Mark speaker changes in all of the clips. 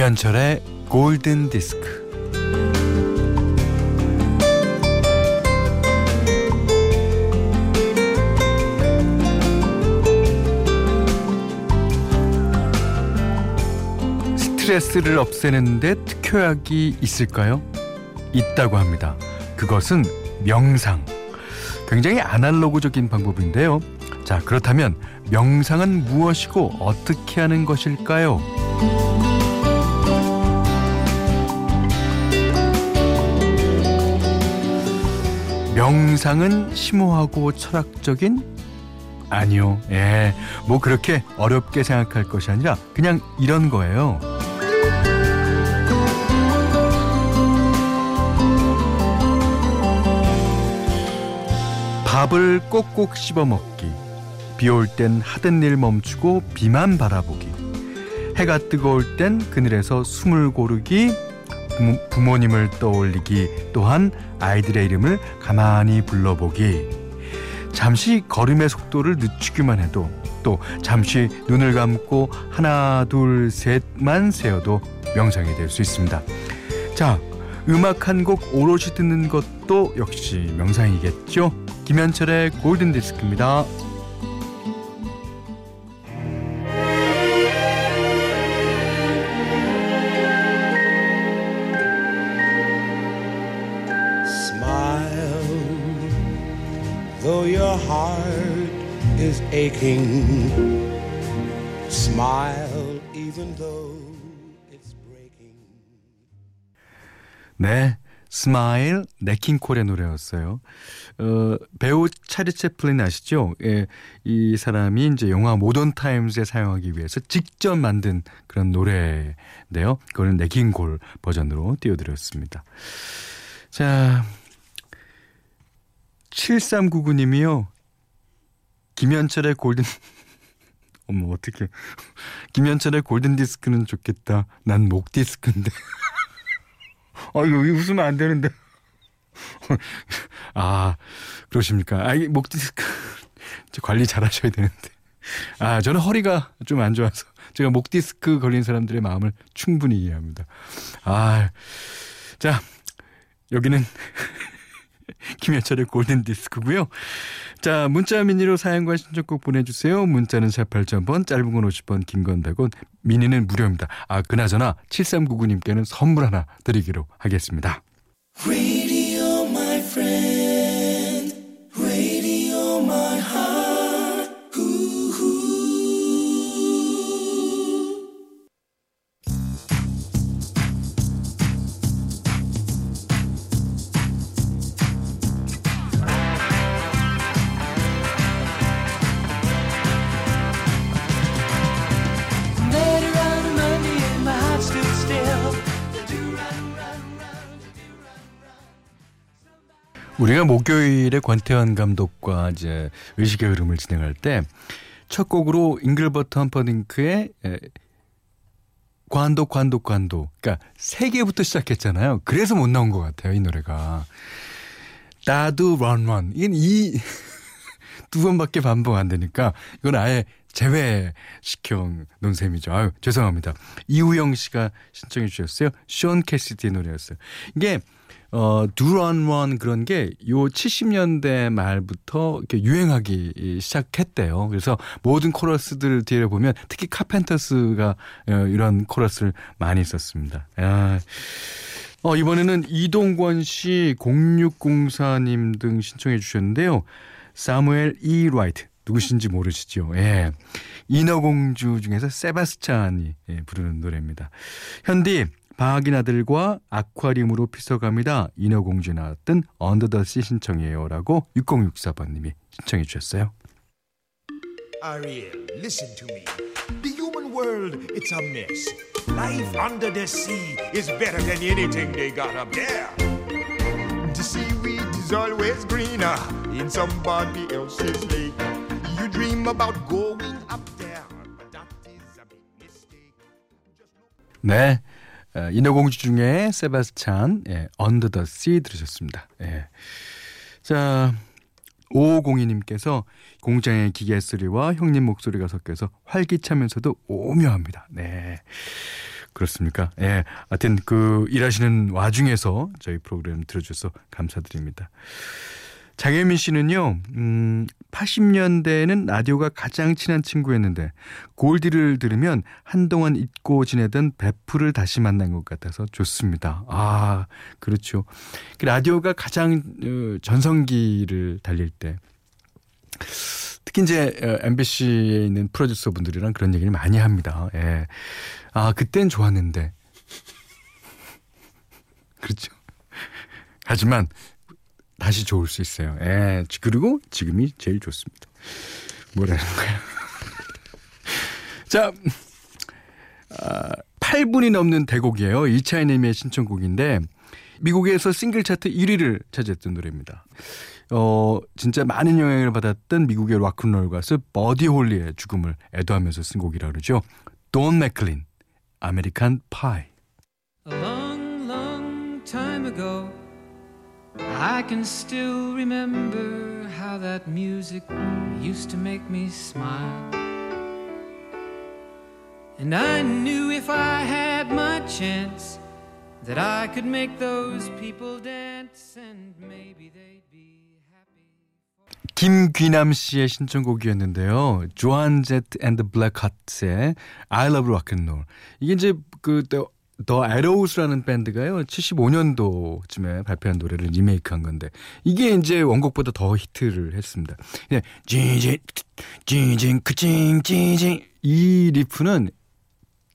Speaker 1: 김현철의 골든 디스크. 스트레스를 없애는데 특효약이 있을까요? 있다고 합니다. 그것은 명상. 굉장히 아날로그적인 방법인데요. 자, 그렇다면 명상은 무엇이고 어떻게 하는 것일까요? 명상은 심오하고 철학적인 아니요. 예. 뭐 그렇게 어렵게 생각할 것이 아니라 그냥 이런 거예요. 밥을 꼭꼭 씹어 먹기. 비 올 땐 하던 일 멈추고 비만 바라보기. 해가 뜨거울 땐 그늘에서 숨을 고르기. 부모, 님을 떠올리기. 또한 아이들의 이름을 가만히 불러보기. 잠시 걸음의 속도를 늦추기만 해도 또 잠시 눈을 감고 하나 둘 셋만 세어도 명상이 될 수 있습니다. 자, 음악 한 곡 오롯이 듣는 것도 역시 명상이겠죠? 김현철의 골든 디스크입니다. Though your heart is aching. Smile even though it's breaking. 네. Smile 냇 킹 콜의 노래였어요. 어, 배우 찰리 채플린 아시죠? 예, 이 사람이 이제 영화 Modern Times에 사용하기 위해서 직접 만든 그런 노래인데요. 그거는 냇 킹 콜 버전으로 띄워드렸습니다. 자, 7399님이요. 김현철의 골든 어머 어떻게 김현철의 골든 디스크는 좋겠다. 난 목 디스크인데. 아 이거 웃으면 안 되는데. 아 그러십니까? 아목 디스크 관리 잘하셔야 되는데. 아 저는 허리가 좀 안 좋아서 제가 목 디스크 걸린 사람들의 마음을 충분히 이해합니다. 아 자 여기는 김현철의 골든 디스크고요. 자, 문자 미니로 사연과 신청곡 보내주세요. 문자는 샵 8000번, 짧은 건 50번, 긴 건 100원, 미니는 무료입니다. 아, 그나저나 7399님께는 선물 하나 드리기로 하겠습니다. 우리가 목요일에 권태환 감독과 이제 의식의 흐름을 진행할 때 첫 곡으로 잉글버트 험퍼딩크의 관도 관도 관도 그러니까 세 개부터 시작했잖아요. 그래서 못 나온 것 같아요 이 노래가. 나도 런런 이건 이 두 번밖에 반복 안 되니까 이건 아예 제외 시켜 놓은 셈이죠. 아유 죄송합니다. 이우영 씨가 신청해 주셨어요. 쇼온 캐시디의 노래였어요. 이게 어, 두런원 그런 게 요 70년대 말부터 이렇게 유행하기 시작했대요. 그래서 모든 코러스들 뒤에 보면 특히 카펜터스가 어, 이런 코러스를 많이 썼습니다. 야. 어, 이번에는 이동권 씨, 0604님 등 신청해 주셨는데요. 사무엘 이 라이트. 누구신지 모르시죠? 예. 인어공주 중에서 세바스찬이 예, 부르는 노래입니다. 현디, 방학인 아들과 아쿠아리움으로 피서갑니다. 인어공주에 나왔던 언더더시 신청해요. 라고 6064번님이 신청해 주셨어요. Ariel, listen to me. The human world, it's a mess. Life under the sea is better than anything they got up there. The seaweed is always greener in somebody else's lake. You dream about going up there, but that is a big mistake. 네. 인어공주 중에 세바스찬 예, the Sea 들으셨습니다. 예. 자 5502님께서 공장의 기계 소리와 형님 목소리가 섞여서 활기차면서도 오묘합니다. 네. 그렇습니까? 예. 하여튼 그 일하시는 와중에서 저희 프로그램 들어주셔서 감사드립니다. 장혜민 씨는요, 음, 80년대에는 라디오가 가장 친한 친구였는데, 골디를 들으면 한동안 잊고 지내던 베프를 다시 만난 것 같아서 좋습니다. 아, 그렇죠. 그 라디오가 가장 어, 전성기를 달릴 때, 특히 이제 MBC에 어, 있는 프로듀서 분들이랑 그런 얘기를 많이 합니다. 예. 아, 그땐 좋았는데. 그렇죠. 하지만 다시 좋을 수 있어요. 예. 그리고 지금이 제일 좋습니다. 뭐라는 거야. 자, 아, 8분이 넘는 대곡이에요. 이차이님의 신청곡인데 미국에서 싱글 차트 1위를 차지했던 노래입니다. 어, 진짜 많은 영향을 받았던 미국의 락큰롤 가수 버디 홀리의 죽음을 애도하면서 쓴 곡이라 그러죠. 돈 맥클린, American Pie. A long, long time ago I can still remember how that music used to make me smile. And I knew if I had my chance that I could make those people dance and maybe they'd be happy. 김귀남 씨의 신청곡이었는데요. 조한 제트 앤드 블랙 하트의 I Love Rock and Roll. 이게 이제 그 The Arrows라는 밴드가요 75년도쯤에 발표한 노래를 리메이크한 건데 이게 이제 원곡보다 더 히트를 했습니다. 그냥 징징 징징 크징 징징 이 riff는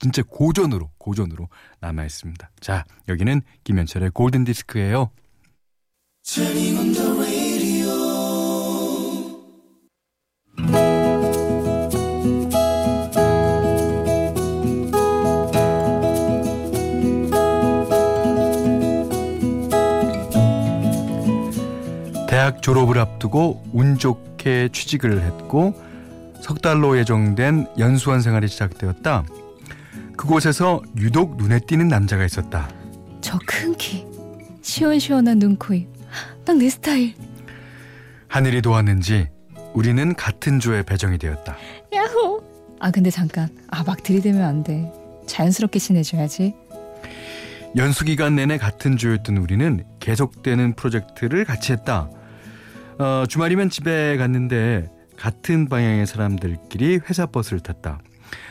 Speaker 1: 진짜 고전으로 고전으로 남아 있습니다. 자 여기는 김현철의 골든 디스크예요. 졸업을 앞두고 운 좋게 취직을 했고 석 달로 예정된 연수원 생활이 시작되었다. 그곳에서 유독 눈에 띄는 남자가 있었다.
Speaker 2: 저 큰 키, 시원시원한 눈코입, 딱 내 스타일.
Speaker 1: 하늘이 도왔는지 우리는 같은 조에 배정이 되었다.
Speaker 2: 야호! 아 근데 잠깐, 아 막 들이대면 안 돼. 자연스럽게 친해져야지.
Speaker 1: 연수 기간 내내 같은 조였던 우리는 계속되는 프로젝트를 같이 했다. 어, 주말이면 집에 갔는데 같은 방향의 사람들끼리 회사 버스를 탔다.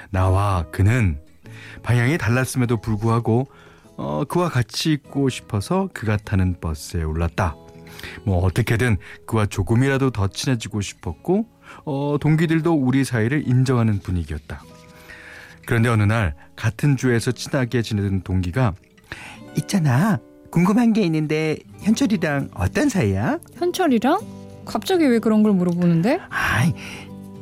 Speaker 1: 나와 그는 방향이 달랐음에도 불구하고 어, 그와 같이 있고 싶어서 그가 타는 버스에 올랐다. 뭐 어떻게든 그와 조금이라도 더 친해지고 싶었고 어, 동기들도 우리 사이를 인정하는 분위기였다. 그런데 어느 날 같은 주에서 친하게 지내던 동기가 있잖아 궁금한 게 있는데 현철이랑 어떤 사이야?
Speaker 2: 현철이랑? 갑자기 왜 그런 걸 물어보는데?
Speaker 1: 아이,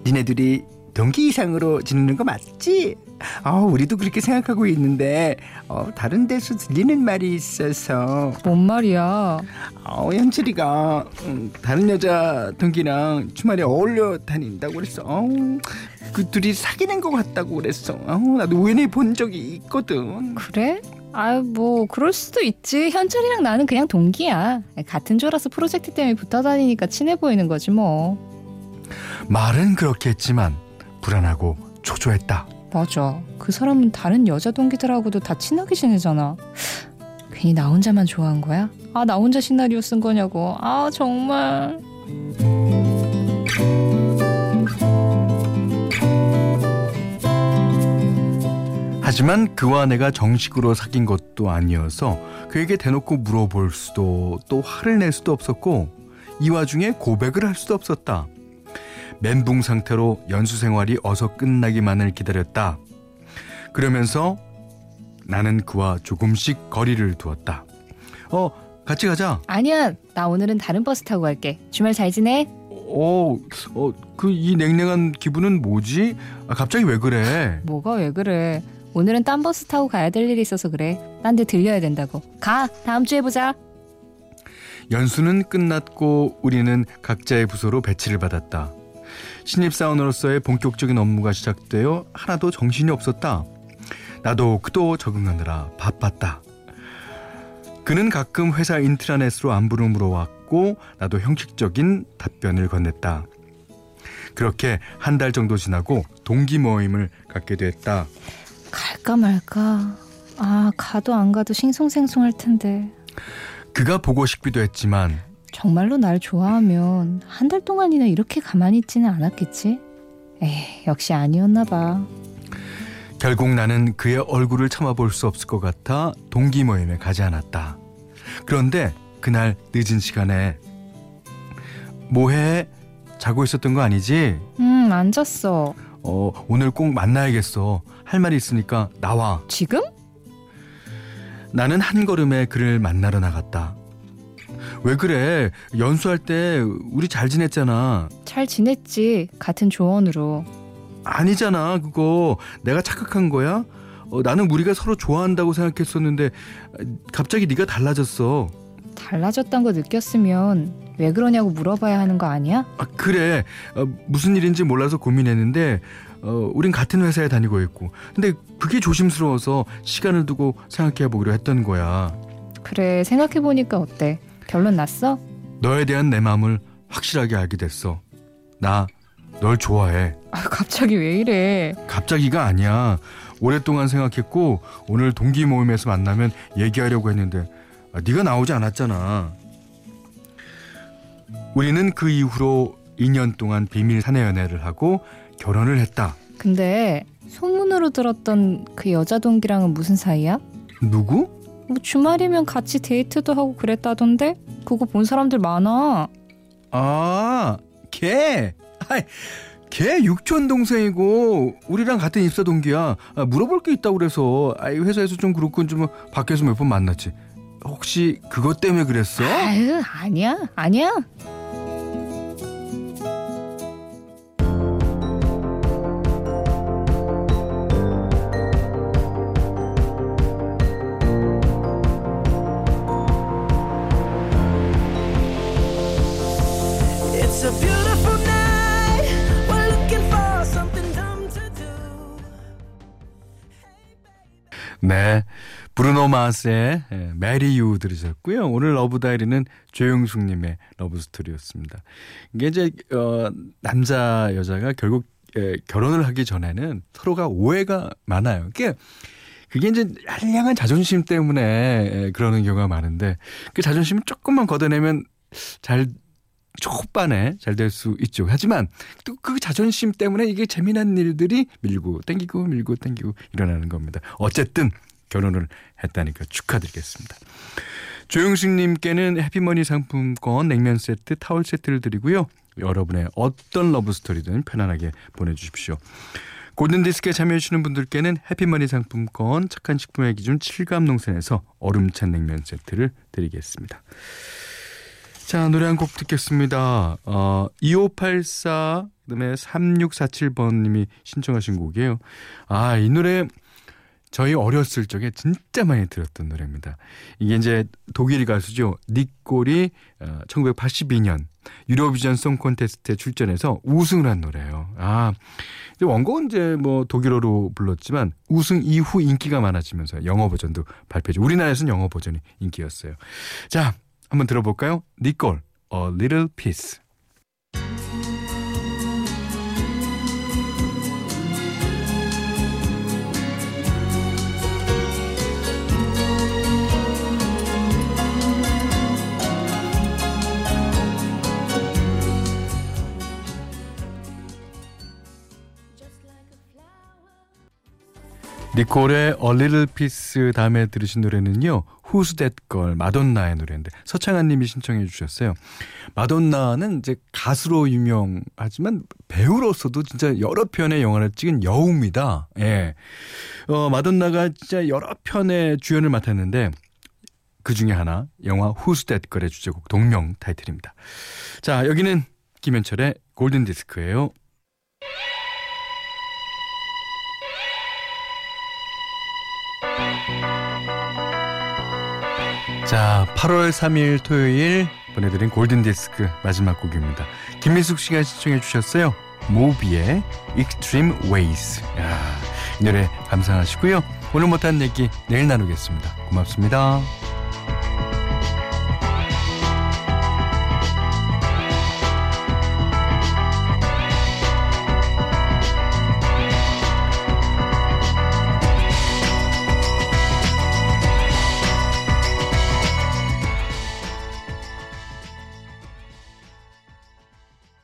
Speaker 1: 니네들이 동기 이상으로 지내는 거 맞지? 어, 우리도 그렇게 생각하고 있는데 어, 다른 데서 들리는 말이 있어서
Speaker 2: 뭔 말이야?
Speaker 1: 어, 현철이가 음, 다른 여자 동기랑 주말에 어울려 다닌다고 그랬어. 어, 그 둘이 사귀는 것 같다고 그랬어. 어, 나도 우연히 본 적이 있거든.
Speaker 2: 그래? 아유 뭐 그럴 수도 있지. 현철이랑 나는 그냥 동기야. 같은 조라서 프로젝트 때문에 붙어 다니니까 친해 보이는 거지 뭐.
Speaker 1: 말은 그렇게 했지만 불안하고 초조했다.
Speaker 2: 맞아. 그 사람은 다른 여자 동기들하고도 다 친하게 지내잖아. 괜히 나 혼자만 좋아한 거야? 아 나 혼자 시나리오 쓴 거냐고. 아 정말
Speaker 1: 하지만 그와 내가 정식으로 사귄 것도 아니어서 그에게 대놓고 물어볼 수도 또 화를 낼 수도 없었고 이 와중에 고백을 할 수도 없었다. 멘붕 상태로 연수 생활이 어서 끝나기만을 기다렸다. 그러면서 나는 그와 조금씩 거리를 두었다. 어, 같이 가자.
Speaker 2: 아니야, 나 오늘은 다른 버스 타고 갈게. 주말 잘 지내?
Speaker 1: 어, 어, 그 이 냉랭한 기분은 뭐지? 아, 갑자기 왜 그래?
Speaker 2: 뭐가 왜 그래? 오늘은 딴 버스 타고 가야 될 일이 있어서 그래. 딴 데 들려야 된다고. 가. 다음 주에 보자.
Speaker 1: 연수는 끝났고 우리는 각자의 부서로 배치를 받았다. 신입사원으로서의 본격적인 업무가 시작되어 하나도 정신이 없었다. 나도 그도 적응하느라 바빴다. 그는 가끔 회사 인트라넷으로 안부를 물어왔고 나도 형식적인 답변을 건넸다. 그렇게 한 달 정도 지나고 동기 모임을 갖게 됐다.
Speaker 2: 갈까 말까 아, 가도 안 가도 싱숭생숭할 텐데.
Speaker 1: 그가 보고 싶기도 했지만
Speaker 2: 정말로 날 좋아하면 한 달 동안이나 이렇게 가만히 있지는 않았겠지? 에이, 역시 아니었나 봐.
Speaker 1: 결국 나는 그의 얼굴을 참아볼 수 없을 것 같아 동기 모임에 가지 않았다. 그런데 그날 늦은 시간에 뭐해? 자고 있었던 거 아니지?
Speaker 2: 음, 안 잤어.
Speaker 1: 어, 오늘 꼭 만나야겠어. 할 말이 있으니까 나와.
Speaker 2: 지금?
Speaker 1: 나는 한 걸음에 그를 만나러 나갔다. 왜 그래? 연수할 때 우리 잘 지냈잖아.
Speaker 2: 잘 지냈지. 같은 조언으로.
Speaker 1: 아니잖아, 그거. 내가 착각한 거야? 어, 나는 우리가 서로 좋아한다고 생각했었는데 갑자기 네가 달라졌어.
Speaker 2: 달라졌단 거 느꼈으면 왜 그러냐고 물어봐야 하는 거 아니야?
Speaker 1: 아, 그래. 어, 무슨 일인지 몰라서 고민했는데 어, 우린 같은 회사에 다니고 있고. 근데 그게 조심스러워서 시간을 두고 생각해 보기로 했던 거야.
Speaker 2: 그래, 생각해 보니까 어때? 결론 났어?
Speaker 1: 너에 대한 내 마음을 확실하게 알게 됐어. 나 널 좋아해.
Speaker 2: 아, 갑자기 왜 이래?
Speaker 1: 갑자기가 아니야. 오랫동안 생각했고 오늘 동기 모임에서 만나면 얘기하려고 했는데 아, 네가 나오지 않았잖아. 우리는 그 이후로 2년 동안 비밀 사내 연애를 하고 결혼을 했다.
Speaker 2: 근데 소문으로 들었던 그 여자 동기랑은 무슨 사이야?
Speaker 1: 누구?
Speaker 2: 뭐 주말이면 같이 데이트도 하고 그랬다던데? 그거 본 사람들 많아.
Speaker 1: 아, 걔. 아이, 걔 육촌 동생이고 우리랑 같은 입사 동기야. 아, 물어볼 게 있다고 그래서 아, 회사에서 좀 그렇고 좀 밖에서 몇 번 만났지. 혹시 그것 때문에 그랬어?
Speaker 2: 아유, 아니야, 아니야.
Speaker 1: 네. 브루노 마스의 예, Marry You 들으셨고요. 오늘 러브 다이어리는 조영숙 님의 러브 스토리였습니다. 이게 이제 어 남자 여자가 결국 예, 결혼을 하기 전에는 서로가 오해가 많아요. 그게 그게 이제 알량한 자존심 때문에 예, 그러는 경우가 많은데 그 자존심을 조금만 걷어내면 잘 초반에 잘 될 수 있죠. 하지만 또 그 자존심 때문에 이게 재미난 일들이 밀고 땡기고 밀고 땡기고 일어나는 겁니다. 어쨌든 결혼을 했다니까 축하드리겠습니다. 조영식님께는 해피머니 상품권 냉면 세트, 타월 세트를 드리고요. 여러분의 어떤 러브 스토리든 편안하게 보내주십시오. 골든디스크에 참여해주시는 분들께는 해피머니 상품권, 착한 식품의 기준 칠갑농산에서 얼음찬 냉면 세트를 드리겠습니다. 자, 노래 한 곡 듣겠습니다. 어, 2584, 그 다음에 3647번님이 신청하신 곡이에요. 아, 이 노래 저희 어렸을 적에 진짜 많이 들었던 노래입니다. 이게 이제 독일 가수죠. 닉골이 어, 1982년 유로비전 송 콘테스트에 출전해서 우승을 한 노래예요. 아, 이제 원곡은 이제 뭐 독일어로 불렀지만 우승 이후 인기가 많아지면서 영어 버전도 발표죠. 우리나라에서는 영어 버전이 인기였어요. 자, 한번 들어볼까요? 니콜, A Little Piece. 니콜의 A Little Piece 다음에 들으신 노래는요. Who's That Girl 마돈나의 노래인데 서창한 님이 신청해 주셨어요. 마돈나는 이제 가수로 유명하지만 배우로서도 진짜 여러 편의 영화를 찍은 여우입니다. 예. 어, 마돈나가 진짜 여러 편의 주연을 맡았는데 그 중에 하나 영화 Who's That Girl의 주제곡 동명 타이틀입니다. 자, 여기는 김현철의 골든 디스크예요. 자, 8월 3일 토요일 보내드린 골든디스크 마지막 곡입니다. 김민숙 씨가 시청해 주셨어요. 모비의 Extreme Ways. 야, 이 노래 감상하시고요. 오늘 못한 얘기 내일 나누겠습니다. 고맙습니다.